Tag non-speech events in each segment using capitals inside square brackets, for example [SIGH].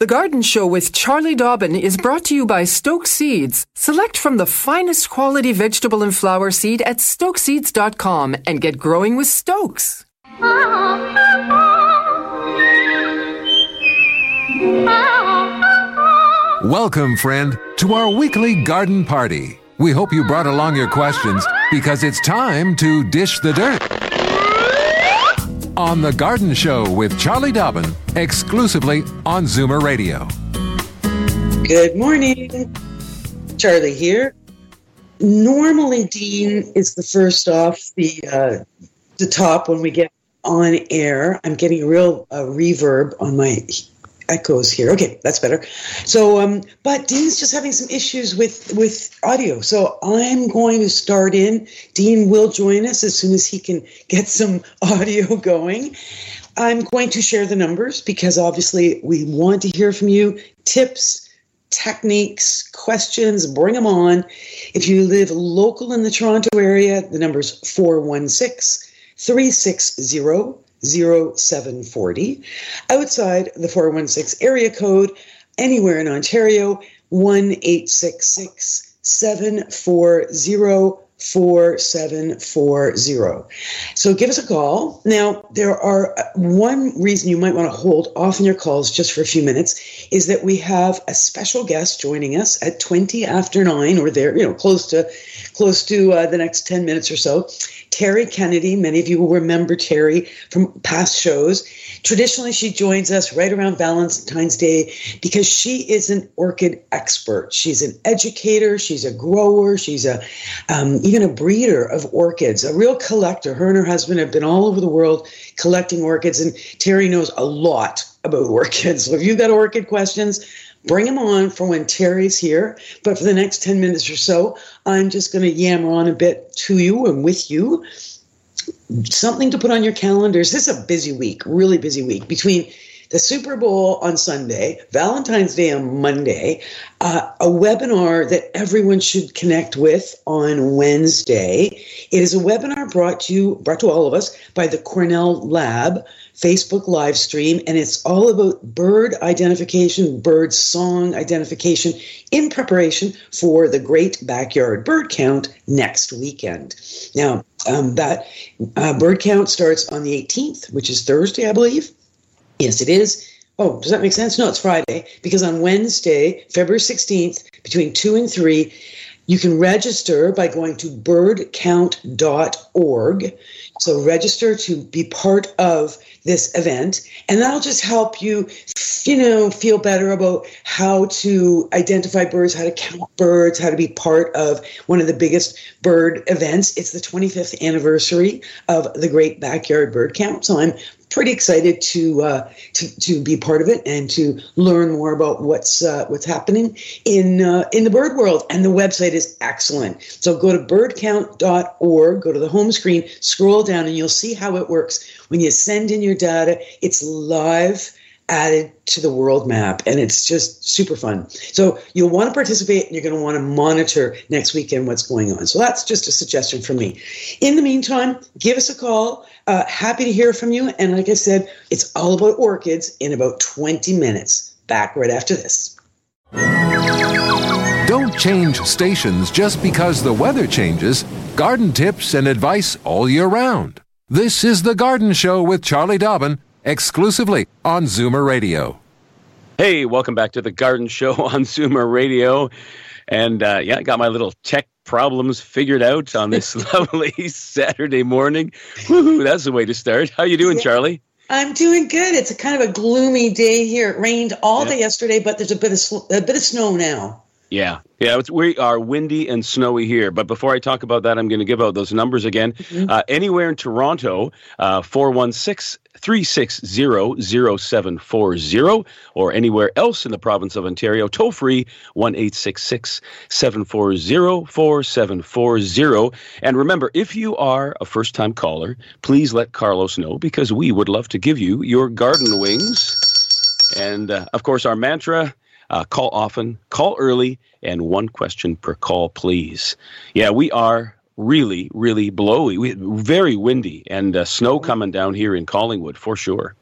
The Garden Show with Charlie Dobbin is brought to you by Stoke Seeds. Select from the finest quality vegetable and flower seed at stokeseeds.com and get growing with Stokes. Welcome, friend, to our weekly garden party. We hope you brought along your questions because it's time to dish the dirt. On The Garden Show with Charlie Dobbin, exclusively on Zoomer Radio. Good morning. Charlie here. Normally, Dean is the first off the uh, the top when we get on air. I'm getting a real uh, reverb on my echoes here. Okay, that's better. So, um, but Dean's just having some issues with with audio. So I'm going to start in. Dean will join us as soon as he can get some [LAUGHS] audio going. I'm going to share the numbers because obviously we want to hear from you. Tips, techniques, questions, bring them on. If you live local in the Toronto area, the number's 416 360 0740. Outside the 416 area code, anywhere in Ontario, 1 740 4740. So give us a call. Now, there are uh, one reason you might want to hold off on your calls just for a few minutes is that we have a special guest joining us at 20 after 9 or there, you know, close to close to uh, the next 10 minutes or so. Terry Kennedy, many of you will remember Terry from past shows. Traditionally, she joins us right around Valentine's Day because she is an orchid expert. She's an educator, she's a grower, she's a um, even a breeder of orchids, a real collector. Her and her husband have been all over the world collecting orchids, and Terry knows a lot about [LAUGHS] orchids. So if you've got orchid questions, bring them on for when Terry's here. But for the next 10 minutes or so, I'm just going to yammer on a bit to you and with you something to put on your calendars. This is a busy week, really busy week between the Super Bowl on Sunday, Valentine's Day on Monday, uh, a webinar that everyone should connect with on Wednesday. It is a webinar brought to you, brought to all of us by the Cornell Lab Facebook live stream, and it's all about bird identification, bird song identification in preparation for the great backyard bird count next weekend. Now, um, that uh, bird count starts on the 18th, which is Thursday, I believe. Yes, it is. Oh, does that make sense? No, it's Friday because on Wednesday, February 16th, between 2 and 3, you can register by going to birdcount.org. So register to be part of this event and that'll just help you you know feel better about how to identify birds how to count birds how to be part of one of the biggest bird events it's the 25th anniversary of the great backyard bird count so i'm pretty excited to uh, to to be part of it and to learn more about what's uh, what's happening in uh, in the bird world. And the website is excellent. So go to birdcount.org, go to the home screen, scroll down, and you'll see how it works. When you send in your data, it's live added to the world map and it's just super fun. So you'll want to participate and you're going to want to monitor next weekend what's going on. So that's just a suggestion from me. In the meantime give us a call. Uh, happy to hear from you and like i said it's all about orchids in about 20 minutes. Back right after this. Don't change stations just because the weather changes. Garden tips and advice all year round. This is the garden show with charlie dobbin exclusively on Zoomer Radio. Hey, welcome back to the Garden Show [LAUGHS] on Zoomer Radio. And uh, yeah, I got my little tech problems figured out on this [LAUGHS] lovely Saturday morning. Woohoo, that's the way to start. How you doing, Charlie? I'm doing good. It's a kind of a gloomy day here. It rained all day yesterday, but there's a bit of a bit of snow now. Yeah. Yeah, it's, we are windy and snowy here. But before I talk about that, I'm going to give out those numbers again. Mm-hmm. Uh, anywhere in Toronto, uh, 416 360 0740, or anywhere else in the province of Ontario, toll free 1 740 4740. And remember, if you are a first time caller, please let Carlos know because we would love to give you your garden wings. And uh, of course, our mantra uh, call often, call early, and one question per call, please. Yeah, we are really, really blowy, we, very windy, and uh, snow coming down here in Collingwood for sure.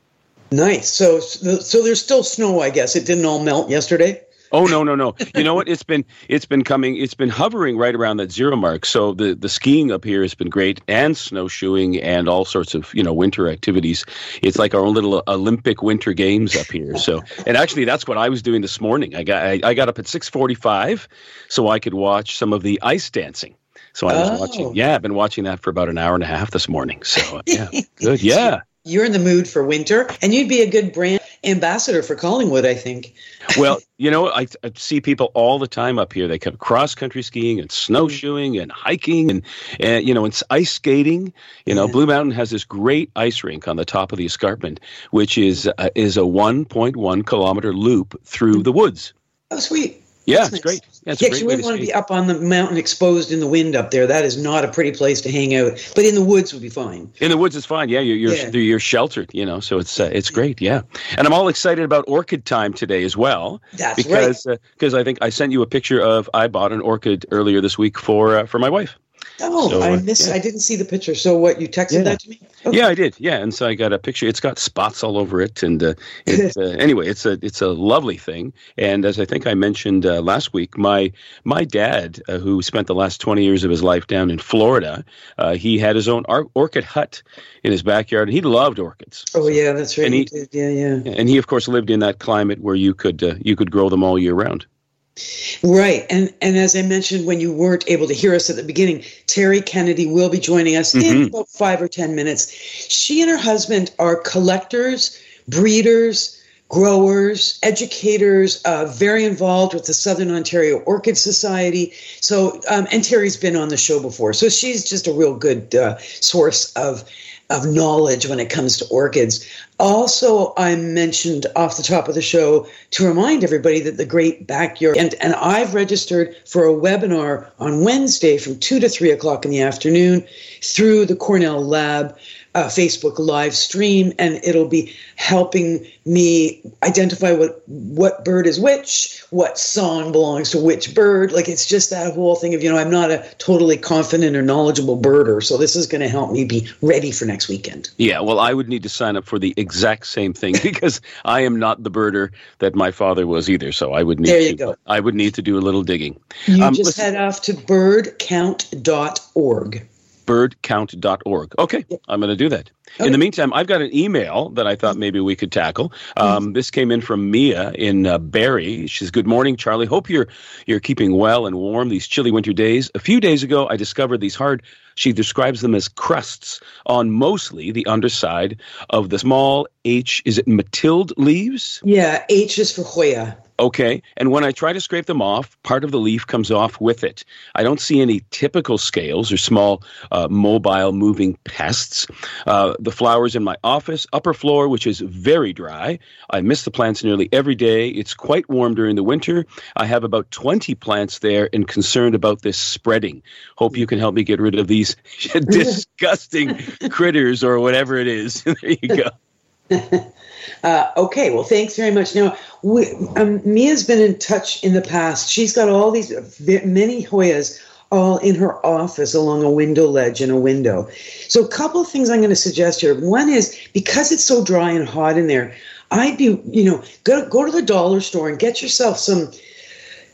Nice. So, so there's still snow. I guess it didn't all melt yesterday. Oh no no no! You know what? It's been it's been coming. It's been hovering right around that zero mark. So the the skiing up here has been great, and snowshoeing, and all sorts of you know winter activities. It's like our own little Olympic winter games up here. So and actually, that's what I was doing this morning. I got I, I got up at six forty five, so I could watch some of the ice dancing. So I was oh. watching. Yeah, I've been watching that for about an hour and a half this morning. So yeah, [LAUGHS] good. Yeah you're in the mood for winter, and you'd be a good brand ambassador for Collingwood, I think. well, you know, I, I, see people all the time up here. They come cross country skiing and snowshoeing and hiking and, and you know, and ice skating. You know, yeah. Blue Mountain has this great ice rink on the top of the escarpment, which is uh, is a 1.1 kilometer loop through the woods. Oh, sweet. Yeah, it's nice. great. Yeah, it's yeah, you wouldn't want to be up on the mountain exposed in the wind up there. That is not a pretty place to hang out. But in the woods would be fine. In the woods is fine. Yeah, you're you're, yeah. you're sheltered. You know, so it's uh, it's great. Yeah, and I'm all excited about orchid time today as well. That's because, right. Because uh, I think I sent you a picture of I bought an orchid earlier this week for uh, for my wife. Oh, so, I uh, missed. Yeah. I didn't see the picture. So what? You texted yeah. that to me? Okay. Yeah, I did. Yeah, and so I got a picture. It's got spots all over it, and uh, it, [LAUGHS] uh, anyway, it's a it's a lovely thing. And as I think I mentioned uh, last week, my my dad, uh, who spent the last twenty years of his life down in Florida, uh, he had his own ar- orchid hut in his backyard, and he loved orchids. Oh so, yeah, that's right. And he, he yeah, yeah. And he, of course, lived in that climate where you could you could grow them all year round. Right. And and as I mentioned when you weren't able to hear us at the beginning, Terry Kennedy will be joining us mm-hmm. in about 5 or 10 minutes. She and her husband are collectors, breeders, growers, educators, uh, very involved with the Southern Ontario Orchid Society. So, um, and Terry's been on the show before, so she's just a real good uh, source of of knowledge when it comes to orchids. Also, I mentioned off the top of the show to remind everybody that the Great Backyard, and, and I've registered for a webinar on Wednesday from 2 to 3 o'clock in the afternoon through the Cornell Lab uh, Facebook live stream, and it'll be helping me identify what what bird is which, what song belongs to which bird. Like it's just that whole thing of you know I'm not a totally confident or knowledgeable birder, so this is going to help me be ready for next weekend. Yeah, well, I would need to sign up for the exact same thing [LAUGHS] because I am not the birder that my father was either. So I would need there you to, go. I would need to do a little digging. You um, just listen, head off to birdcount.org birdcount.org. Okay. I'm going to do that. Okay. In the meantime, I've got an email that I thought maybe we could tackle. Um, this came in from Mia in uh, Barrie. She says, "Good morning, Charlie. Hope you're you're keeping well and warm these chilly winter days. A few days ago, I discovered these hard. She describes them as crusts on mostly the underside of the small H. Is it Matilde leaves? Yeah, H is for Hoya. Okay. And when I try to scrape them off, part of the leaf comes off with it. I don't see any typical scales or small uh, mobile moving pests. Uh, the flowers in my office, upper floor, which is very dry. I miss the plants nearly every day. It's quite warm during the winter. I have about 20 plants there and concerned about this spreading. Hope you can help me get rid of these [LAUGHS] disgusting [LAUGHS] critters or whatever it is. [LAUGHS] there you go. Uh, okay, well, thanks very much. Now, we, um, Mia's been in touch in the past. She's got all these many Hoyas all in her office along a window ledge in a window. So, a couple of things I'm going to suggest here. One is because it's so dry and hot in there, I'd be, you know, go go to the dollar store and get yourself some.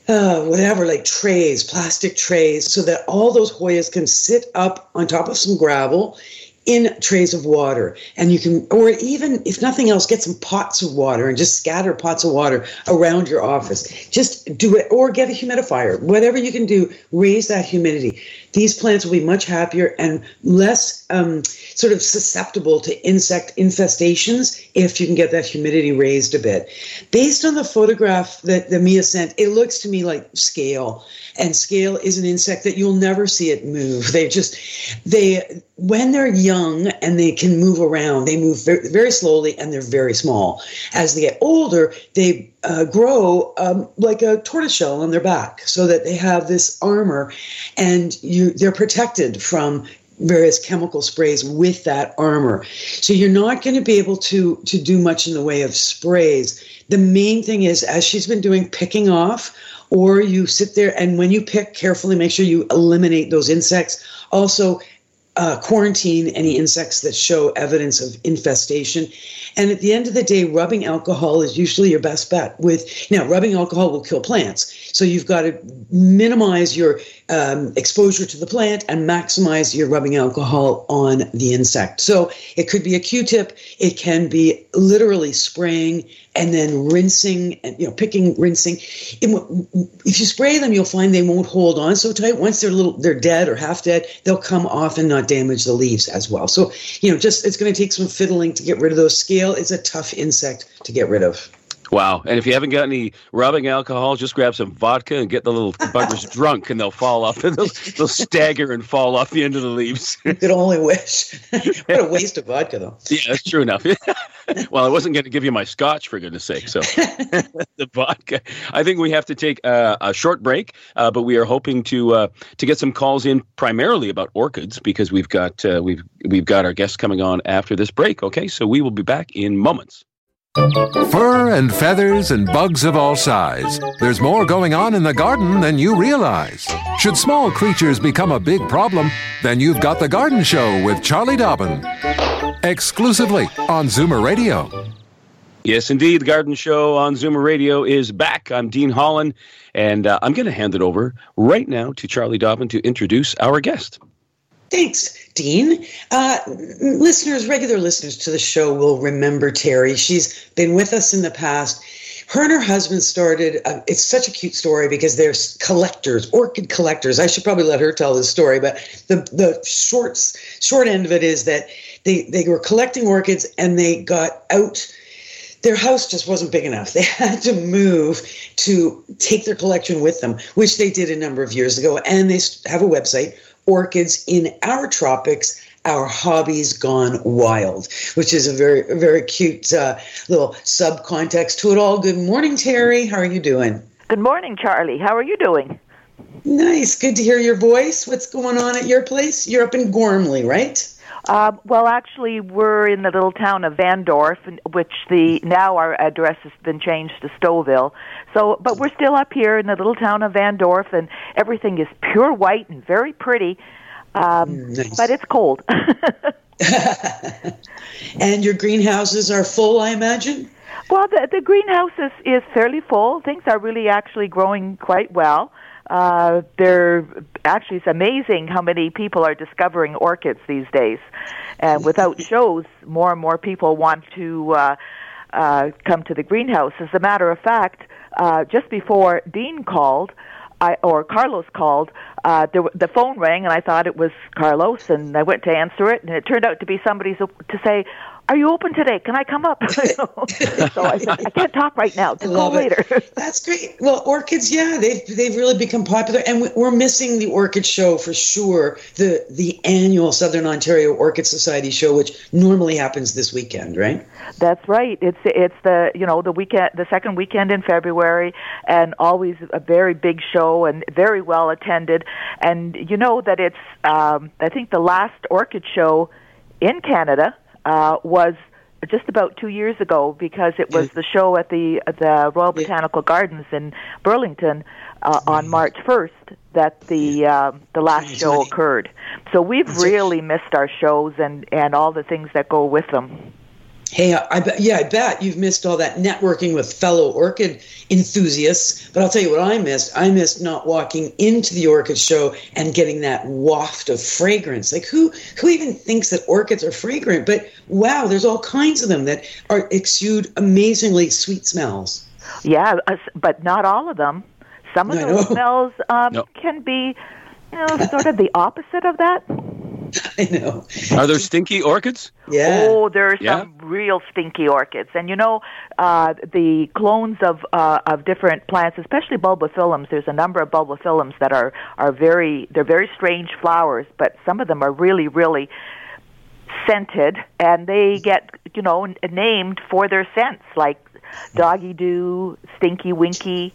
Uh, whatever, like trays, plastic trays, so that all those Hoyas can sit up on top of some gravel in trays of water. And you can, or even if nothing else, get some pots of water and just scatter pots of water around your office. Just do it, or get a humidifier. Whatever you can do, raise that humidity. These plants will be much happier and less um, sort of susceptible to insect infestations if you can get that humidity raised a bit. Based on the photograph that the Mia sent, it looks to me like scale. And scale is an insect that you'll never see it move. They just, they, when they're young and they can move around, they move very, very slowly and they're very small. As they get older, they uh, grow um, like a tortoiseshell on their back so that they have this armor and you, they're protected from various chemical sprays with that armor. So you're not going to be able to to do much in the way of sprays. The main thing is as she's been doing picking off or you sit there and when you pick carefully make sure you eliminate those insects. Also uh, quarantine any insects that show evidence of infestation. And at the end of the day, rubbing alcohol is usually your best bet. With now, rubbing alcohol will kill plants, so you've got to minimize your um, exposure to the plant and maximize your rubbing alcohol on the insect. So it could be a Q-tip, it can be literally spraying and then rinsing and you know picking, rinsing. If you spray them, you'll find they won't hold on so tight. Once they're little, they're dead or half dead, they'll come off and not damage the leaves as well. So you know, just it's going to take some fiddling to get rid of those. Scale is a tough insect to get rid of. Wow. And if you haven't got any rubbing alcohol, just grab some vodka and get the little [LAUGHS] buggers drunk and they'll fall off. They'll, they'll stagger and fall off the end of the leaves. You could only wish. [LAUGHS] what a waste of vodka, though. Yeah, that's true enough. [LAUGHS] [LAUGHS] well, I wasn't going to give you my scotch, for goodness sake. So [LAUGHS] the vodka. I think we have to take uh, a short break, uh, but we are hoping to uh, to get some calls in primarily about orchids because we've got uh, we've we've got our guests coming on after this break. Okay, so we will be back in moments. Fur and feathers and bugs of all size. There's more going on in the garden than you realize. Should small creatures become a big problem, then you've got The Garden Show with Charlie Dobbin. Exclusively on Zoomer Radio. Yes, indeed. The Garden Show on Zoomer Radio is back. I'm Dean Holland, and uh, I'm going to hand it over right now to Charlie Dobbin to introduce our guest. Thanks, Dean. Uh, listeners, regular listeners to the show will remember Terry. She's been with us in the past. Her and her husband started. Uh, it's such a cute story because they're collectors, orchid collectors. I should probably let her tell this story, but the the short short end of it is that they they were collecting orchids and they got out their house just wasn't big enough. [LAUGHS] They had to move to take their collection with them, which they did a number of years ago. And they have a website, orchids in our tropics our hobbies gone wild, which is a very, very cute uh, little subcontext to it all. Good morning, Terry. How are you doing? Good morning, Charlie. How are you doing? Nice. Good to hear your voice. What's going on at your place? You're up in Gormley, right? Uh, well, actually, we're in the little town of Vandorf, which the now our address has been changed to Stouffville. So, but we're still up here in the little town of Vandorf, and everything is pure white and very pretty. Um, mm, nice. But it's cold. [LAUGHS] [LAUGHS] and your greenhouses are full, I imagine? Well, the, the greenhouse is, is fairly full. Things are really actually growing quite well. Uh, they're actually it's amazing how many people are discovering orchids these days, and without [LAUGHS] shows, more and more people want to uh, uh, come to the greenhouse. As a matter of fact, uh, just before Dean called, I, or Carlos called, uh, there, the phone rang, and I thought it was Carlos, and I went to answer it, and it turned out to be somebody to say, are you open today? Can I come up? [LAUGHS] so I said, I can't talk right now. Just call later. [LAUGHS] That's great. Well, orchids, yeah, they've they've really become popular, and we're missing the orchid show for sure. The the annual Southern Ontario Orchid Society show, which normally happens this weekend, right? That's right. It's it's the you know the weekend, the second weekend in February, and always a very big show and very well attended. And you know that it's um, I think the last orchid show in Canada uh, was just about two years ago because it was the show at the the Royal Botanical Gardens in Burlington uh, on March 1st that the uh, the last show occurred. So we've really missed our shows and and all the things that go with them. Hey, I bet. Yeah, I bet you've missed all that networking with fellow orchid enthusiasts. But I'll tell you what I missed. I missed not walking into the orchid show and getting that waft of fragrance. Like who who even thinks that orchids are fragrant? But wow, there's all kinds of them that are exude amazingly sweet smells. Yeah, uh, but not all of them. Some of I those smells um, No. can be, you know, sort of the opposite of that. [LAUGHS] I know. Are there stinky orchids? Yeah. Oh, there are Yeah. some real stinky orchids, and you know uh, the clones of uh, of different plants, especially bulbophyllums. There's a number of bulbophyllums that are are very they're very strange flowers, but some of them are really really scented, and they get you know n- named for their scents, like doggy doo, stinky winky.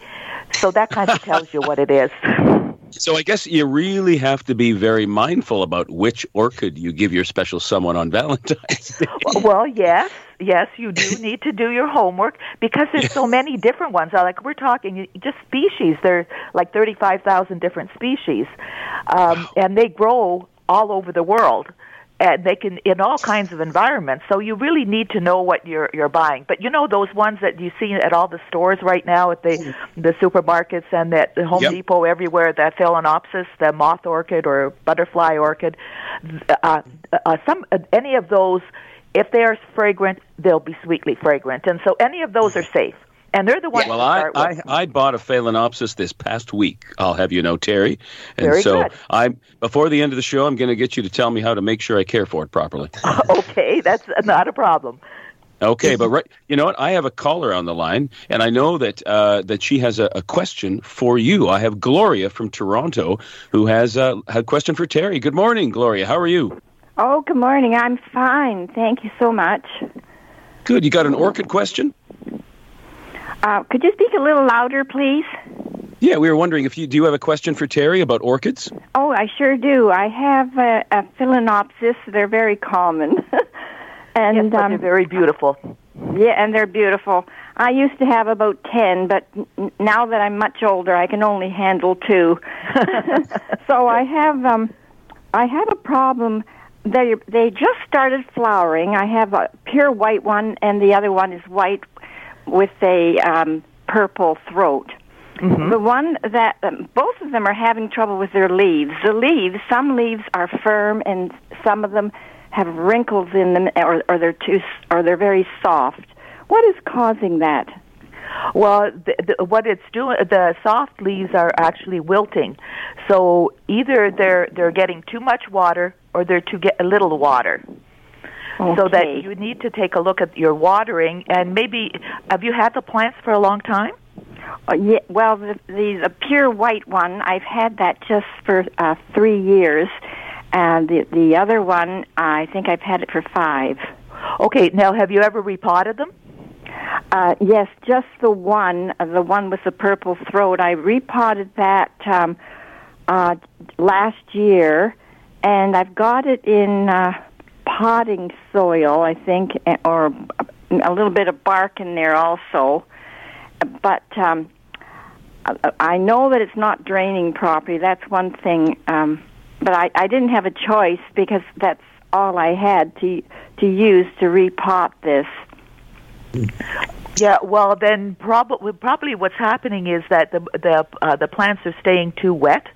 So that kind of tells you what it is. [LAUGHS] So I guess you really have to be very mindful about which orchid you give your special someone on Valentine's Day. [LAUGHS] Well, yes, yes, you do need to do your homework because there's so many different ones. Like we're talking just species. There's like thirty-five thousand different species, um, and they grow all over the world. And they can in all kinds of environments. So you really need to know what you're you're buying. But you know those ones that you see at all the stores right now at the the supermarkets and at the Home Yep. Depot everywhere. that Phalaenopsis, the moth orchid or butterfly orchid. Uh, uh, some uh, any of those if they are fragrant, they'll be sweetly fragrant. And so any of those are safe. And they're the ones Well, I, I. I bought a Phalaenopsis this past week. I'll have you know, Terry. And Very so good. I before the end of the show, I'm going to get you to tell me how to make sure I care for it properly. [LAUGHS] okay, that's not a problem. Okay, but right, you know what? I have a caller on the line, and I know that uh, that she has a, a question for you. I have Gloria from Toronto who has uh, a question for Terry. Good morning, Gloria. How are you? Oh, good morning. I'm fine. Thank you so much. Good. You got an orchid question? Uh, could you speak a little louder, please? Yeah, we were wondering if you do you have a question for Terry about orchids? Oh, I sure do. I have a, a phalaenopsis. They're very common. [LAUGHS] and Yes, but um, they're very beautiful. yeah, and they're beautiful. I used to have about 10, but n- now that I'm much older, I can only handle 2. [LAUGHS] so [LAUGHS] I have um I have a problem they they just started flowering. I have a pure white one and the other one is white with a um purple throat. The one that um, both of them are having trouble with their leaves. The leaves, some leaves are firm and some of them have wrinkles in them or or they're too s- or they're very soft. What is causing that? Well, the, the, what it's doing, the soft leaves are actually wilting. So either they're they're getting too much water or they're too get a little water. So that you need to take a look at your watering and maybe have you had the plants for a long time? Uh, yeah, well, the, the the pure white one, I've had that just for uh, three years, and the the other one, I think I've had it for five. Okay, now have you ever repotted them? Uh, yes, just the one, uh, the one with the purple throat. I repotted that um, uh, last year, and I've got it in uh, potting soil, I think, or a little bit of bark in there also. But um, I- I know that it's not draining properly. That's one thing. Um, but I, I didn't have a choice because that's all I had to to use to repot this. Yeah, well then probably probably what's happening is that the the uh, the plants are staying too wet.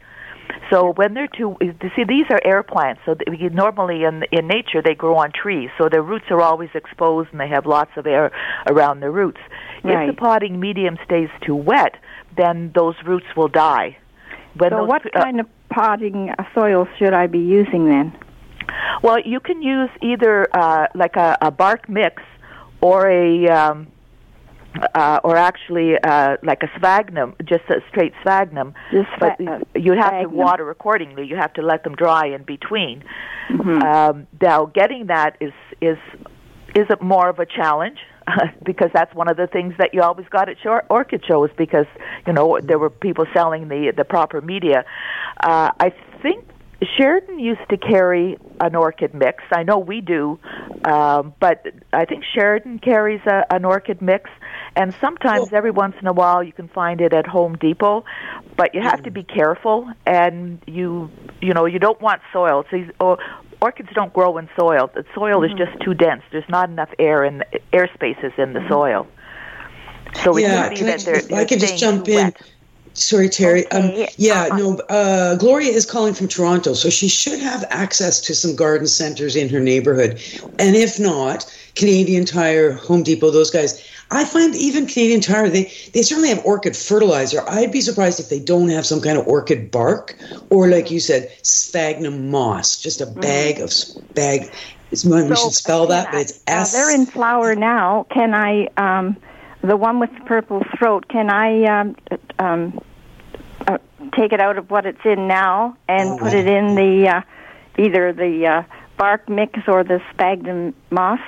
So when they're too, you see, these are air plants. So normally in in nature they grow on trees, so their roots are always exposed and they have lots of air around their roots. If the potting medium stays too wet, then those roots will die. When So those, what uh, kind of potting uh, soil should I be using then? Well, you can use either uh, like a, a bark mix or a um, uh, or actually uh, like a sphagnum, just a straight sphagnum. Just but uh, you have to water accordingly. You have to let them dry in between. Mm-hmm. Um, now, getting that is is is a more of a challenge [LAUGHS] because that's one of the things that you always got at shor- orchid shows because you know there were people selling the the proper media. Uh, I think Sheridan used to carry an orchid mix. I know we do, um, but I think Sheridan carries a, an orchid mix, and sometimes every once in a while you can find it at Home Depot. But you have to be careful, and you you know you don't want soil. So, or, orchids don't grow in soil. The soil Mm-hmm. is just too dense. There's not enough air in air spaces in the soil. So it yeah, could be can I, that they're, I could just jump in. wet. Sorry, Terry. Okay, Um, yeah, uh, no. Uh, Gloria is calling from Toronto, so she should have access to some garden centers in her neighborhood. And if not, Canadian Tire, Home Depot, those guys. I find even Canadian Tire, they, they certainly have orchid fertilizer. I'd be surprised if they don't have some kind of orchid bark or, like you said, sphagnum moss, just a bag of s- bag. It's, we So, should spell that, but it's uh, they're in flower now. Can I, um, the one with the purple throat, can I um, um, uh, take it out of what it's in now and Oh, put it in the uh, either the uh, bark mix or the sphagnum moss?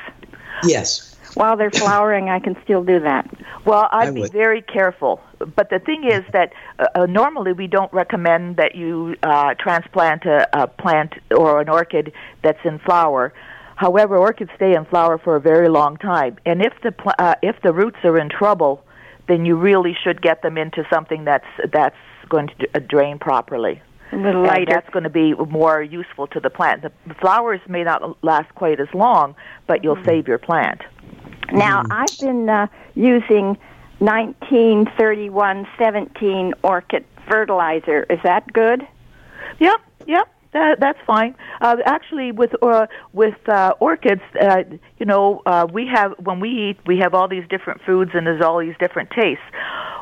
yes. While they're [COUGHS] flowering, I can still do that. Well, I'd be very careful. But the thing is that uh, uh, normally we don't recommend that you uh, transplant a, a plant or an orchid that's in flower. However, orchids stay in flower for a very long time, and if the pl- uh, if the roots are in trouble, then you really should get them into something that's that's going to d- uh, drain properly. A little And lighter. that's going to be more useful to the plant. The the flowers may not last quite as long, but you'll save your plant. Now, I've been uh, using 1931 17 orchid fertilizer. Is that good? Yep, yep. That, that's fine. Uh, actually, with uh, with uh, orchids, uh, you know, uh, we have when we eat, we have all these different foods, and there's all these different tastes.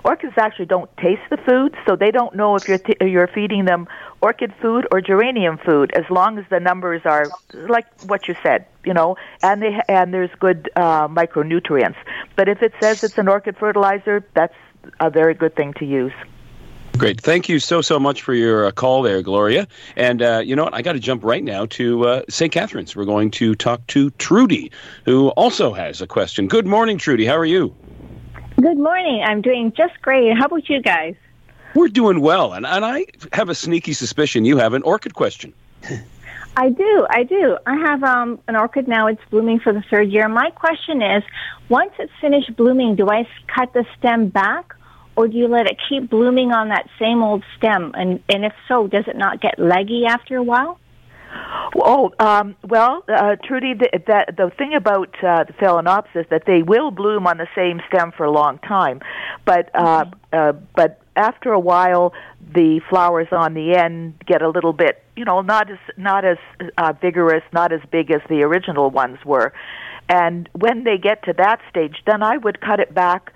Orchids actually don't taste the food, so they don't know if you're t- you're feeding them orchid food or geranium food, as long as the numbers are like what you said, you know, and they and there's good uh, micronutrients. But if it says it's an orchid fertilizer, that's a very good thing to use. Great. Thank you so, so much for your uh, call there, Gloria. And uh, you know what? I got to jump right now to uh, St. Catharines. We're going to talk to Trudy, who also has a question. Good morning, Trudy. How are you? Good morning. I'm doing just great. How about you guys? We're doing well. And, and I have a sneaky suspicion you have an orchid question. [LAUGHS] I do. I do. I have um, an orchid now. It's blooming for the third year. My question is, once it's finished blooming, do I cut the stem back, or do you let it keep blooming on that same old stem? And and if so, does it not get leggy after a while? Oh, um, well, uh, Trudy, the, that, the thing about uh, the phalaenopsis that they will bloom on the same stem for a long time, but uh, uh, but after a while, the flowers on the end get a little bit, you know, not as not as uh, vigorous, not as big as the original ones were, and when they get to that stage, then I would cut it back.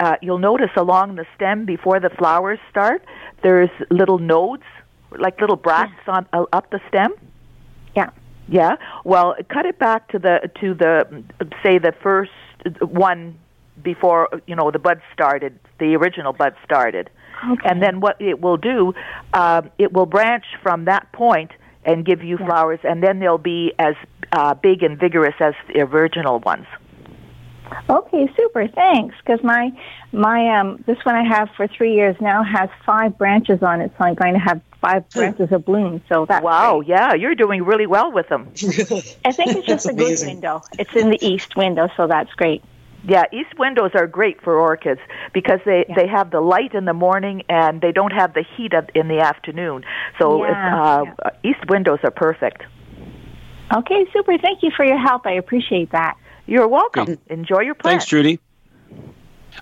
Uh, you'll notice along the stem before the flowers start, there's little nodes, like little bracts on uh, up the stem. Yeah. Yeah. Well, cut it back to the to the say the first one before you know the bud started, the original bud started, Okay. and then what it will do, uh, it will branch from that point and give you flowers, and then they'll be as uh, big and vigorous as the original ones. Okay, super. Thanks. Because my my um this one I have for three years now has five branches on it, so I'm going to have five branches of bloom. So that's Wow. great. Yeah, you're doing really well with them. [LAUGHS] I think it's just a good window. It's in the east window, so that's great. Yeah, east windows are great for orchids because they Yeah. they have the light in the morning and they don't have the heat of, in the afternoon. So if, Yeah, uh, east windows are perfect. Okay, super. Thank you for your help. I appreciate that. You're welcome. Great. Enjoy your plants. Thanks, Trudy.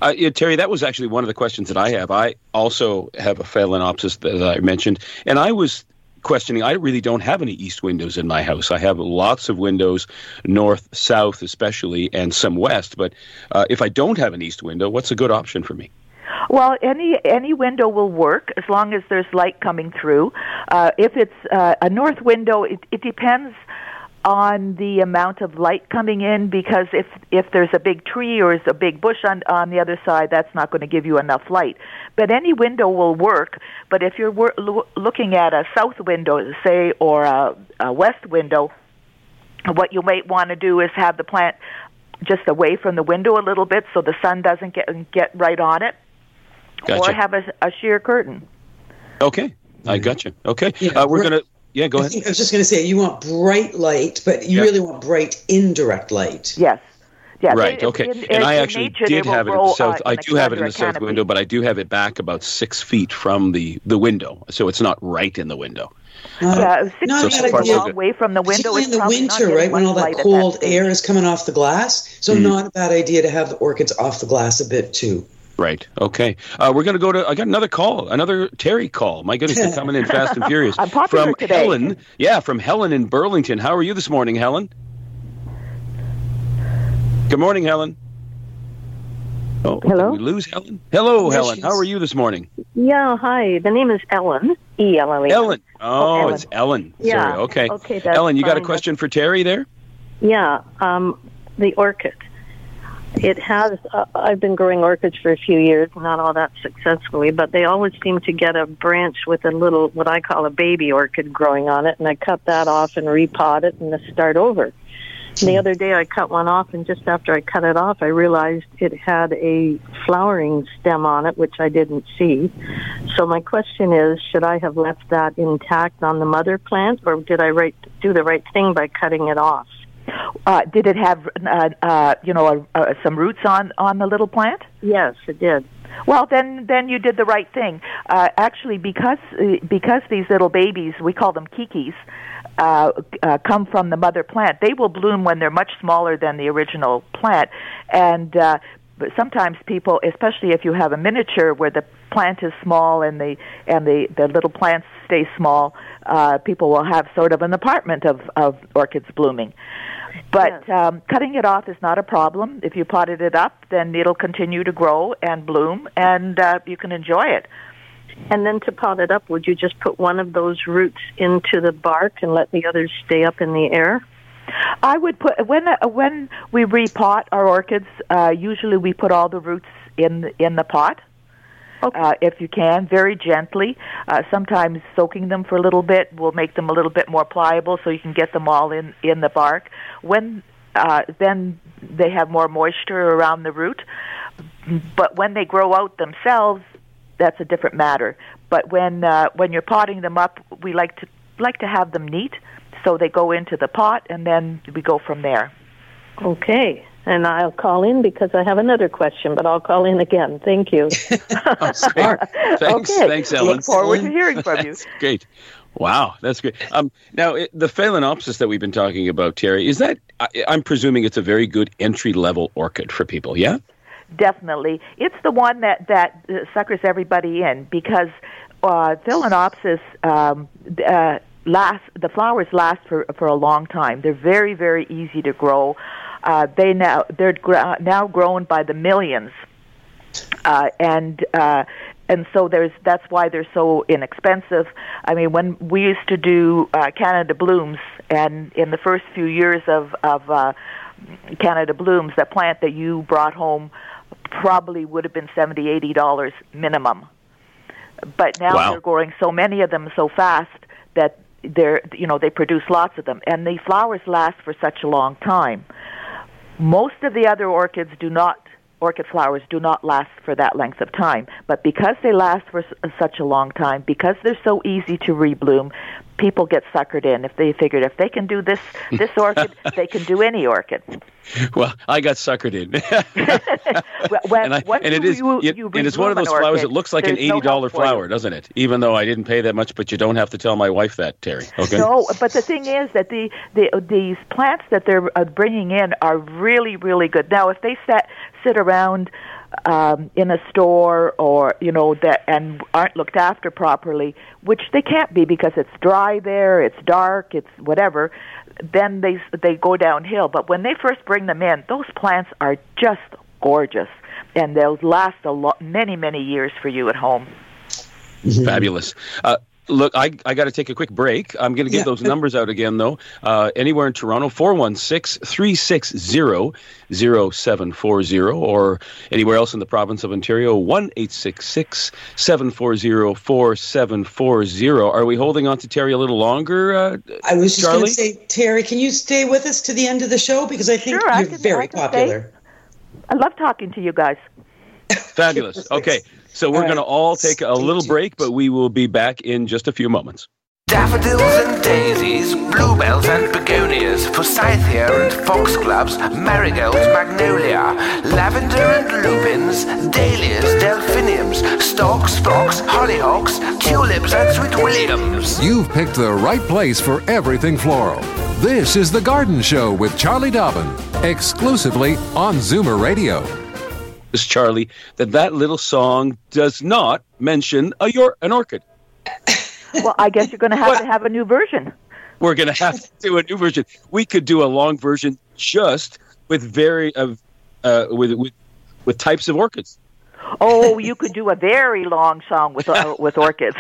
Uh, yeah, Terry, that was actually one of the questions that I have. I also have a phalaenopsis that I mentioned, and I was questioning. I really don't have any east windows in my house. I have lots of windows, north, south, especially, and some west. But uh, if I don't have an east window, what's a good option for me? Well, any any window will work as long as there's light coming through. Uh, if it's uh, a north window, it, it depends on the amount of light coming in because if if there's a big tree or is a big bush on on the other side, that's not going to give you enough light. But any window will work. But if you're wor- lo- looking at a south window, say, or a, a west window, what you might want to do is have the plant just away from the window a little bit so the sun doesn't get get right on it Gotcha. or have a, a sheer curtain. Okay, I gotcha. Okay, Yeah, uh, we're we're- gonna. Yeah, go I ahead. think I was just going to say you want bright light, but you Yeah. really want bright indirect light. Yes, Yeah, right. they- okay. in- and in- I actually nature, did have it in the south. in I a do have it in the south canopy. window, but I do have it back about six feet from the the window, so it's not right in the window. Uh, Yeah, six not feet a so is bad a idea. long way from the window. Particularly It's in the winter, right, when all that cold stage. air is coming off the glass. So Mm. not a bad idea to have the orchids off the glass a bit too. Right. Okay. Uh, we're going to go to. I got another call, another Terry call. My goodness, they're coming in fast and furious. I'm [LAUGHS] popular from today. Helen. Yeah, from Helen in Burlington. How are you this morning, Helen? Good morning, Helen. Oh, Hello? Did we lose Helen? Hello, There Helen. she How is. are you this morning? Yeah, hi. The name is Ellen. E L L E. Ellen. Oh, Ellen. it's Ellen. Yeah. Sorry. Okay. Okay, that's Ellen, you got a question for Terry there? Yeah, um, the orchid. It has. Uh, I've been growing orchids for a few years, not all that successfully, but they always seem to get a branch with a little, what I call a baby orchid growing on it, and I cut that off and repot it and start over. And the other day I cut one off, and just after I cut it off, I realized it had a flowering stem on it, which I didn't see. So my question is, should I have left that intact on the mother plant, or did I right, do the right thing by cutting it off? Uh, did it have, uh, uh, you know, uh, uh, some roots on on the little plant? Yes, it did. Well, then then you did the right thing. Uh, actually, because uh, because these little babies, we call them keikis, uh, uh, come from the mother plant. They will bloom when they're much smaller than the original plant, and uh, but sometimes people, especially if you have a miniature where the plant is small and the and the the little plants stay small, uh, people will have sort of an apartment of of orchids blooming. But um, cutting it off is not a problem. If you potted it up, then it'll continue to grow and bloom, and uh, you can enjoy it. And then to pot it up, would you just put one of those roots into the bark and let the others stay up in the air? I would put when uh, when we repot our orchids. Uh, usually, we put all the roots in in the pot. Uh, if you can, very gently. Uh, sometimes soaking them for a little bit will make them a little bit more pliable, so you can get them all in in the bark. When uh, then they have more moisture around the root, but when they grow out themselves, that's a different matter. But when uh, when you're potting them up, we like to like to have them neat, so they go into the pot, and then we go from there. Okay. And I'll call in because I have another question, but I'll call in again. Thank you. [LAUGHS] Oh, [LAUGHS] Thanks, okay. thanks, Ellen. Look forward to hearing from [LAUGHS] you. Great. Wow, that's great. Um, now, it, the Phalaenopsis that we've been talking about, Terry, is that, I, I'm presuming it's a very good entry level orchid for people, yeah? Definitely, it's the one that that uh, suckers everybody in because uh, Phalaenopsis um, uh, last. The flowers last for for a long time. They're very very easy to grow. Uh, they now they're gr- now grown by the millions, uh, and uh, and so there's that's why they're so inexpensive. I mean, when we used to do uh, Canada Blooms, and in the first few years of of uh, Canada Blooms, that plant that you brought home probably would have been seventy, eighty dollars minimum. But now Wow. they're growing so many of them so fast that they're you know they produce lots of them, and the flowers last for such a long time. Most of the other orchids do not. Orchid flowers do not last for that length of time, but because they last for s- such a long time, because they're so easy to rebloom, people get suckered in. If they figured if they can do this this [LAUGHS] orchid, they can do any orchid. Well, I got suckered in. [LAUGHS] When, and, I, and it is, you, it- you and it's one of those an flowers orchid, that looks like an eighty dollar flower, doesn't it? Even though I didn't pay that much, but you don't have to tell my wife that, Terry. Okay. No, but the thing is that the, the these plants that they're uh, bringing in are really really good. Now, if they sit sit around um, in a store or you know that and aren't looked after properly, which they can't be because it's dry there, it's dark, it's whatever, then they they go downhill. But when they first bring them in, those plants are just gorgeous, and they'll last a lot, many many years for you at home. Fabulous. Uh, look, I, I got to take a quick break. I'm going to give Yeah. those numbers out again, though. Uh, anywhere in Toronto, 416 360 0740, or anywhere else in the province of Ontario, 1 740 4740. Are we holding on to Terry a little longer? Uh, I was just going to say, Terry, can you stay with us to the end of the show because I think Sure, you're can- very I can stay. popular. I love talking to you guys. fabulous. [LAUGHS] Okay, so we're All right. going to all take a little break, but we will be back in just a few moments. Daffodils and daisies, bluebells and begonias. camellias, forsythia and foxgloves, marigolds, magnolia, lavender and lupins, dahlias, delphiniums, stalks, fox, hollyhocks, tulips and sweet williams. You've picked the right place for everything floral. This is The Garden Show with Charlie Dobbin, exclusively on Zoomer Radio. Charlie, that that little song does not mention a yor- an orchid. well, I guess you're going to have to have a new version. We're going to have to do a new version. We could do a long version just with very uh, uh, with with with types of orchids. Oh, you could do a very long song with uh, with orchids.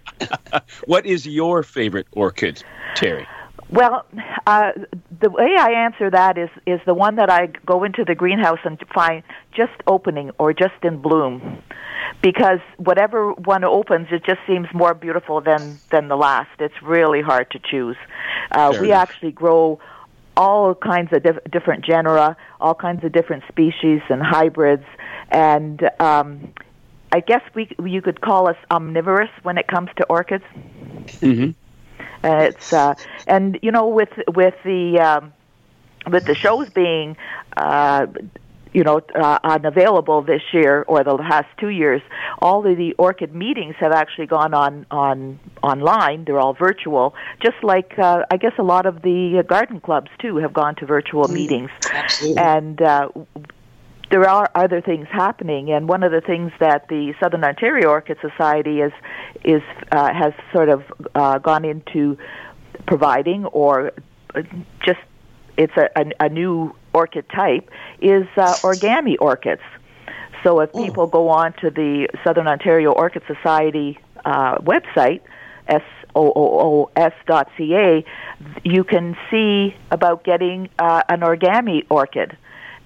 [LAUGHS] what is your favorite orchid, Terry? Well, uh, the way I answer that is is the one that I go into the greenhouse and find just opening or just in bloom, because whatever one opens, it just seems more beautiful than than the last. It's really hard to choose. Uh, we enough. actually grow all kinds of diff- different genera, all kinds of different species and hybrids, and um, I guess we you could call us omnivorous when it comes to orchids. Mm-hmm. And it's uh, and you know with with the um, with the shows being uh, you know uh, unavailable this year or the last two years, all of the orchid meetings have actually gone on on online. They're all virtual, just like uh, I guess a lot of the garden clubs too have gone to virtual mm, meetings. Absolutely. And uh, there are other things happening, and one of the things that the Southern Ontario Orchid Society is is uh, has sort of uh, gone into providing, or just it's a, a, a new orchid type, is uh, origami orchids. So if people go on to the Southern Ontario Orchid Society uh, website, S O O O S dot C A, you can see about getting uh, an origami orchid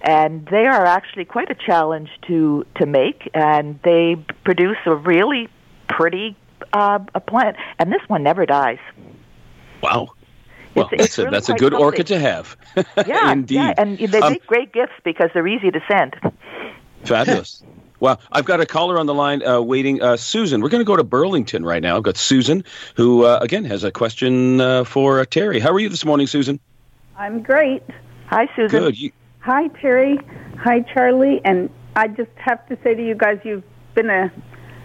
and they are actually quite a challenge to to make, and they produce a really pretty uh, a plant, and this one never dies. Wow. Well, it's, that's it's a really that's a good orchid to have. [LAUGHS] yeah, indeed. Yeah, and they um, make great gifts because they're easy to send. Fabulous. Well, I've got a caller on the line uh, waiting. Uh, Susan, we're going to go to Burlington right now. I've got Susan, who, uh, again, has a question uh, for Terry. How are you this morning, Susan? I'm great. Hi, Susan. Good. You, Hi, Terry. Hi, Charlie. And I just have to say to you guys, you've been a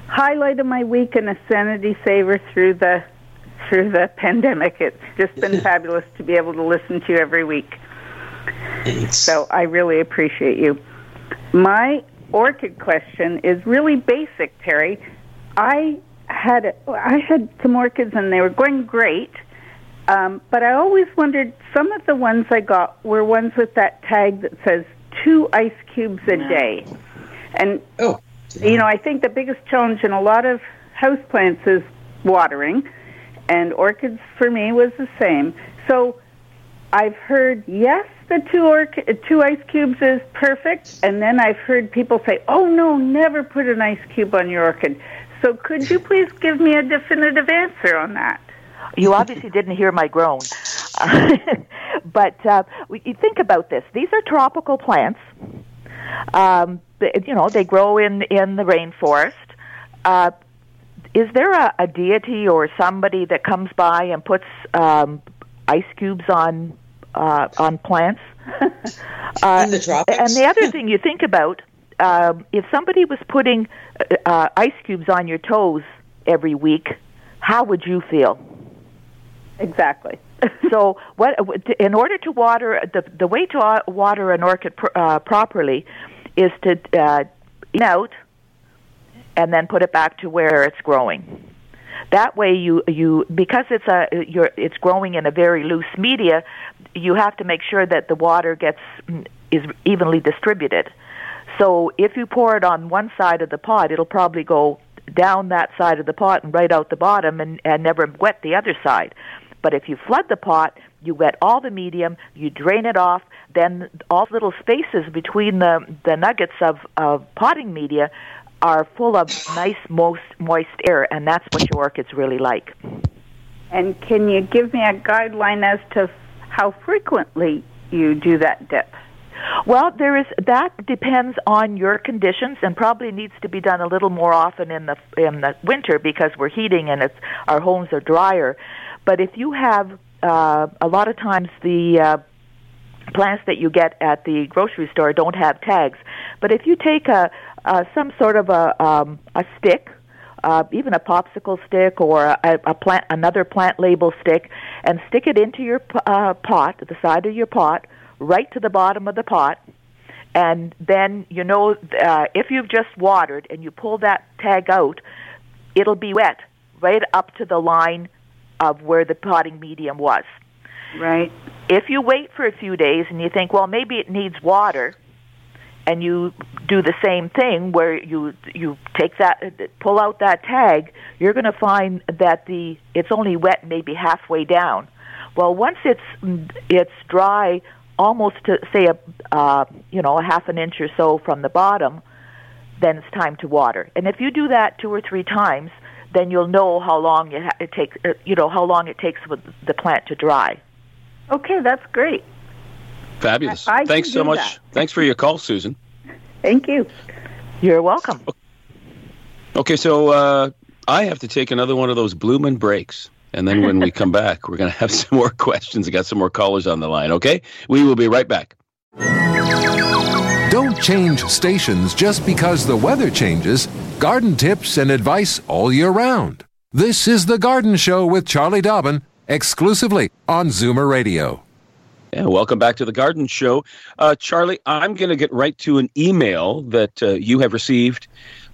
highlight of my week and a sanity saver through the through the pandemic. It's just been fabulous to be able to listen to you every week. Thanks. So I really appreciate you. My orchid question is really basic, Terry. I had I had some orchids and they were going great um, but I always wondered some of the ones I got were ones with that tag that says two ice cubes a day. And, oh. you know, I think the biggest challenge in a lot of houseplants is watering, and orchids for me was the same. So I've heard, yes, the two, orch- two ice cubes is perfect, and then I've heard people say, oh, no, never put an ice cube on your orchid. So could you please give me a definitive answer on that? You obviously didn't hear my groan. [LAUGHS] but uh, you think about this. These are tropical plants. Um, you know, they grow in in the rainforest. Uh, is there a, a deity or somebody that comes by and puts um, ice cubes on uh, on plants? uh, [LAUGHS] in the tropics. And the other thing you think about, um, if somebody was putting uh, ice cubes on your toes every week, how would you feel? Exactly. [LAUGHS] so, what in order to water the the way to water an orchid pr- uh, properly is to uh, out and then put it back to where it's growing. That way, you you because it's a you're it's growing in a very loose media, you have to make sure that the water gets is evenly distributed. So if you pour it on one side of the pot, it'll probably go down that side of the pot and right out the bottom and, and never wet the other side. But if you flood the pot, you wet all the medium, you drain it off, then all the little spaces between the, the nuggets of, of potting media are full of nice, moist, moist air, and that's what your orchids really like. And can you give me a guideline as to how frequently you do that dip? Well, there is that depends on your conditions, and probably needs to be done a little more often in the in the winter because we're heating and it's our homes are drier. But if you have uh, a lot of times the uh, plants that you get at the grocery store don't have tags. But if you take a, uh, some sort of a um, a stick, uh, even a popsicle stick or a, a plant, another plant label stick, and stick it into your uh, pot, the side of your pot, right to the bottom of the pot, and then you know uh, if you've just watered and you pull that tag out, it'll be wet right up to the line of where the potting medium was. Right. If you wait for a few days and you think, well, maybe it needs water, and you do the same thing where you you take that pull out that tag, you're going to find that the it's only wet maybe halfway down. Well, once it's it's dry almost to say a uh, you know a half an inch or so from the bottom, then it's time to water. And if you do that two or three times, then you'll know how long it, ha- it takes. Uh, you know how long it takes for the plant to dry. Okay, that's great. Fabulous. I- I Thanks so much. that. Thanks for your call, Susan. [LAUGHS] Thank you. You're welcome. Okay, so uh, I have to take another one of those bloomin' breaks. And then when we [LAUGHS] come back, we're going to have [LAUGHS] some more questions. I got some more callers on the line, okay? We will be right back. Don't change stations just because the weather changes. Garden tips and advice all year round. This is The Garden Show with Charlie Dobbin, exclusively on Zoomer Radio. Yeah, welcome back to the Garden Show. Uh, Charlie, I'm going to get right to an email that uh, you have received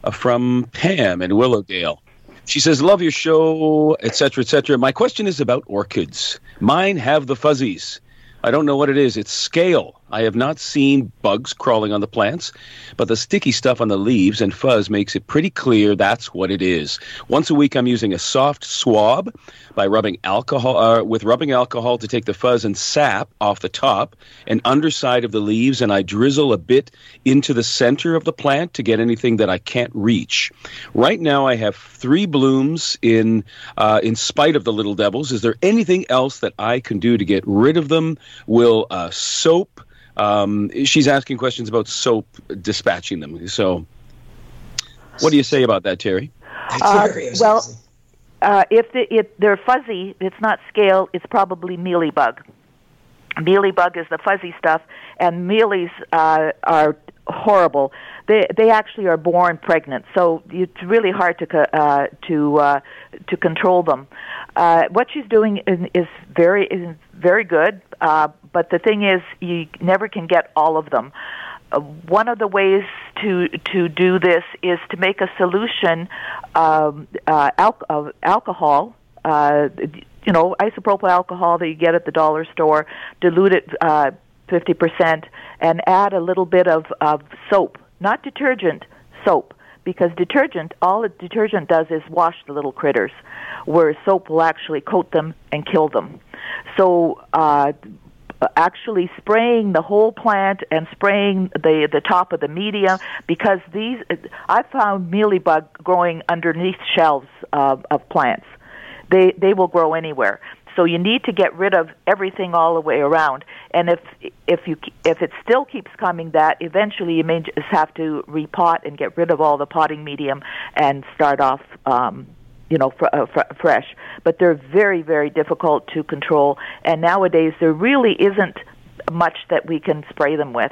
uh, from Pam in Willowdale. She says, Love your show, etc., etc. My question is about orchids. Mine have the fuzzies. I don't know what it is. It's scale. I have not seen bugs crawling on the plants, but the sticky stuff on the leaves and fuzz makes it pretty clear that's what it is. Once a week, I'm using a soft swab by rubbing alcohol uh, with rubbing alcohol to take the fuzz and sap off the top and underside of the leaves, and I drizzle a bit into the center of the plant to get anything that I can't reach. Right now, I have three blooms in uh, in spite of the little devils. Is there anything else that I can do to get rid of them? Will uh, soap? Um, she's asking questions about soap dispatching them. So, what do you say about that, Terry? Uh, well, uh, if the, if they're fuzzy, it's not scale. It's probably mealybug. Mealybug is the fuzzy stuff, and mealies uh, are horrible. They they actually are born pregnant, so it's really hard to uh, to uh, to control them. Uh, what she's doing is, is very is very good, uh, but the thing is, you never can get all of them. Uh, one of the ways to to do this is to make a solution um, uh, al- of alcohol. Uh, you know, isopropyl alcohol that you get at the dollar store, dilute it uh, 50%, and add a little bit of, of soap, not detergent, soap, because detergent, all detergent does is wash the little critters, whereas soap will actually coat them and kill them. So, uh, actually spraying the whole plant and spraying the the top of the media because these I found mealybug growing underneath shelves of, of plants. They they will grow anywhere. So you need to get rid of everything all the way around. And if if you if it still keeps coming, that eventually you may just have to repot and get rid of all the potting medium and start off. Um, you know, fr- uh, fr- fresh, but they're very, very difficult to control. And nowadays, there really isn't much that we can spray them with.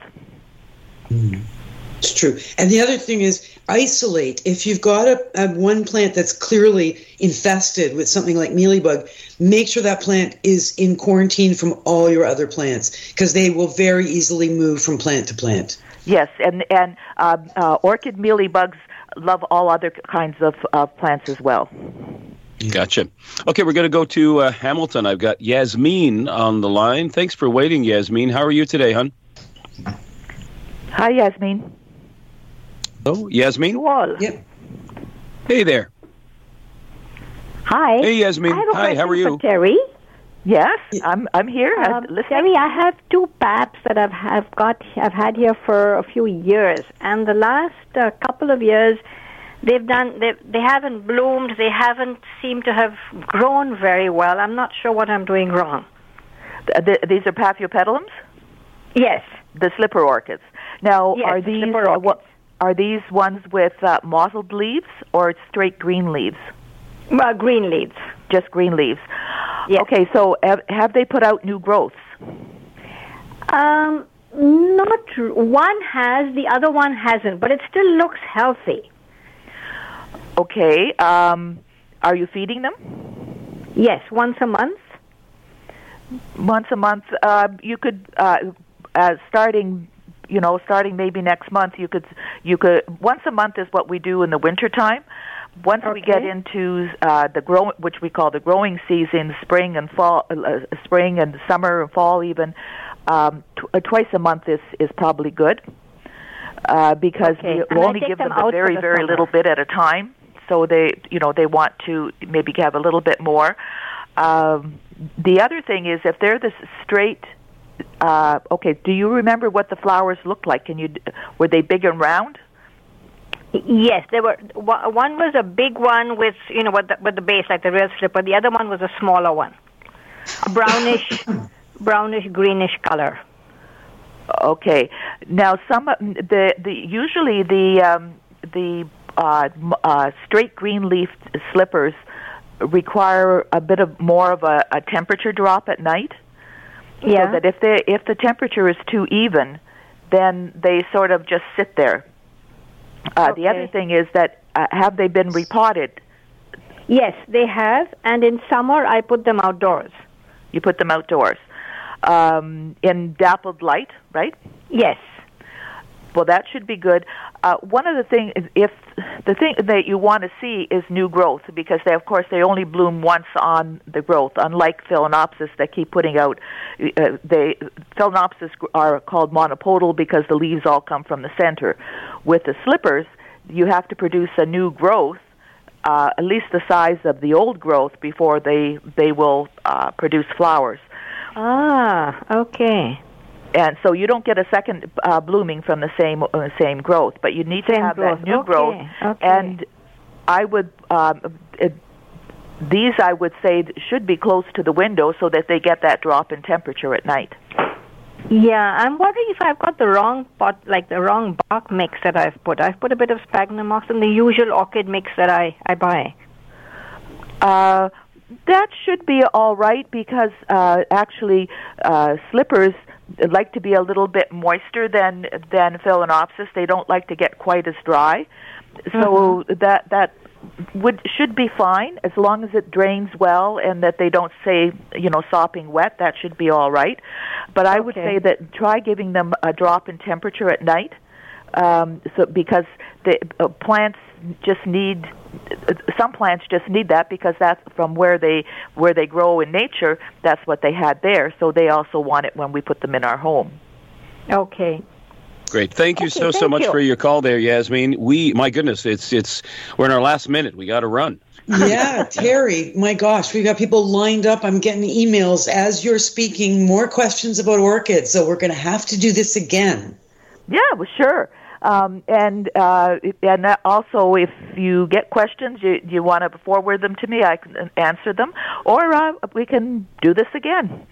It's true. And the other thing is isolate. If you've got a, a one plant that's clearly infested with something like mealybug, make sure that plant is in quarantine from all your other plants because they will very easily move from plant to plant. Yes, and and uh, uh, orchid mealybugs love all other kinds of uh, plants as well. Gotcha. Okay, we're going to go to uh, Hamilton. I've got Yasmin on the line. Thanks for waiting, Yasmin. How are you today, hon? Hi, Yasmin. Oh, Yasmin? Wall. Yep. Hey there. Hi. Hey, Yasmin. I have a Hi, how are you? Terry. Yes, I'm I'm here. Um. Terry, I have two paps that I've have got I've had here for a few years, and the last uh, couple of years, they've done they they haven't bloomed. They haven't seemed to have grown very well. I'm not sure what I'm doing wrong. Th- th- these are paphiopedilums, Yes. the slipper orchids. Now, Yes, are these slipper uh, what, are these ones with uh, mottled leaves or straight green leaves? Well, green leaves. Just green leaves. Yes. Okay, so have, have they put out new growths? Um, not one has, the other one hasn't, but it still looks healthy. Okay, um, are you feeding them? Yes, once a month. once a month. Uh, you could uh, uh, starting, you know, starting maybe next month. You could you could once a month is what we do in the winter time. Once we get into uh, the grow, which we call the growing season, spring and fall, uh, spring and summer and fall, even um, uh, twice a month is is probably good uh, because Okay. we I only give them them a very the very summer. little bit at a time. So they, you know, they want to maybe have a little bit more. Um, the other thing is if they're this straight. Uh, okay, do you remember what the flowers looked like? Can you were they big and round? Yes, there were. One was a big one with you know with the, with the base like the real slipper. The other one was a smaller one, a brownish, [LAUGHS] brownish greenish color. Okay. Now some the the usually the um, the uh, uh, straight green leaf slippers require a bit of more of a, a temperature drop at night. Yeah. So that if they if the temperature is too even, then they sort of just sit there. Uh, The other thing is that uh, have they been repotted? Yes, they have, and in summer I put them outdoors. You put them outdoors um, in dappled light, right? Yes. Well, that should be good. Uh, one of the things, if the thing that you want to see is new growth, because they, of course, they only bloom once on the growth. Unlike Phalaenopsis, that keep putting out, uh, they Phalaenopsis are called monopodial because the leaves all come from the center. With the slippers, you have to produce a new growth, uh, at least the size of the old growth, before they they will uh, produce flowers. Ah, okay. And so you don't get a second uh, blooming from the same uh, same growth, but you need to Same have growth. that new Okay, growth. okay. And I would um, it, these I would say should be close to the window so that they get that drop in temperature at night. Yeah, I'm wondering if I've got the wrong pot, like the wrong bark mix that I've put. I've put a bit of sphagnum moss in the usual orchid mix that I I buy. Uh, that should be all right because uh, actually uh, slippers like to be a little bit moister than than Phalaenopsis. They don't like to get quite as dry, so that that would should be fine as long as it drains well and that they don't say you know sopping wet. That should be all right. But I would say that try giving them a drop in temperature at night, um, so because the uh, plants just need some plants just need that because that's from where they where they grow in nature that's what they had there so they also want it when we put them in our home Okay. Great. Thank you Okay, so so much you. for your call there, Yasmin. We my goodness, it's it's we're in our last minute. We got to run. yeah, Terry, my gosh, we've got people lined up. I'm getting emails as you're speaking, more questions about orchids. So we're going to have to do this again. yeah well sure um, and uh, and also if you get questions you you want to forward them to me I can answer them. Or uh, we can do this again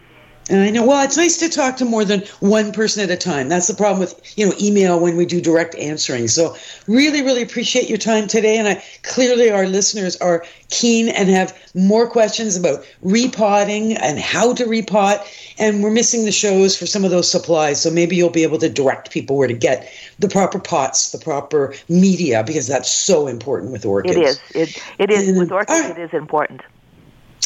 And I know. Well, it's nice to talk to more than one person at a time. That's the problem with you know email when we do direct answering. So really, really appreciate your time today. And I clearly our listeners are keen and have more questions about repotting and how to repot. And we're missing the shows for some of those supplies. So maybe you'll be able to direct people where to get the proper pots, the proper media, because that's so important with orchids. it is it it is And- with orchids right. it is important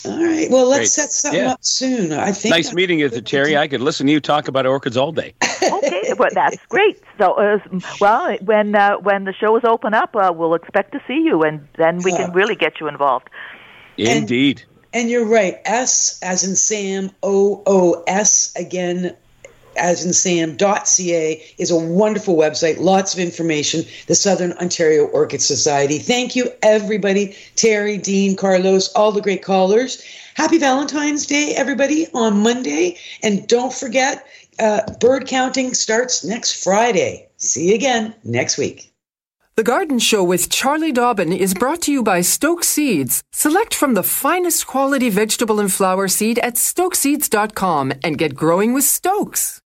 All right. Well, let's Great. set something Yeah. up soon. I think. Nice meeting you, Terry. I could listen to you talk about orchids all day. [LAUGHS] okay, well, that's great. So, uh, well, when uh, when the shows open up, uh, we'll expect to see you, and then we can really get you involved. Indeed. And you're right. S as in Sam, O O S again as in Sam dot ca is a wonderful website. Lots of information. The Southern Ontario Orchid Society. Thank you, everybody. Terry, Dean, Carlos, all the great callers. Happy Valentine's Day, everybody, on Monday. And don't forget, uh, bird counting starts next Friday. See you again next week. The Garden Show with Charlie Dobbin is brought to you by Stokes Seeds. Select from the finest quality vegetable and flower seed at stokeseeds.com and get growing with Stokes.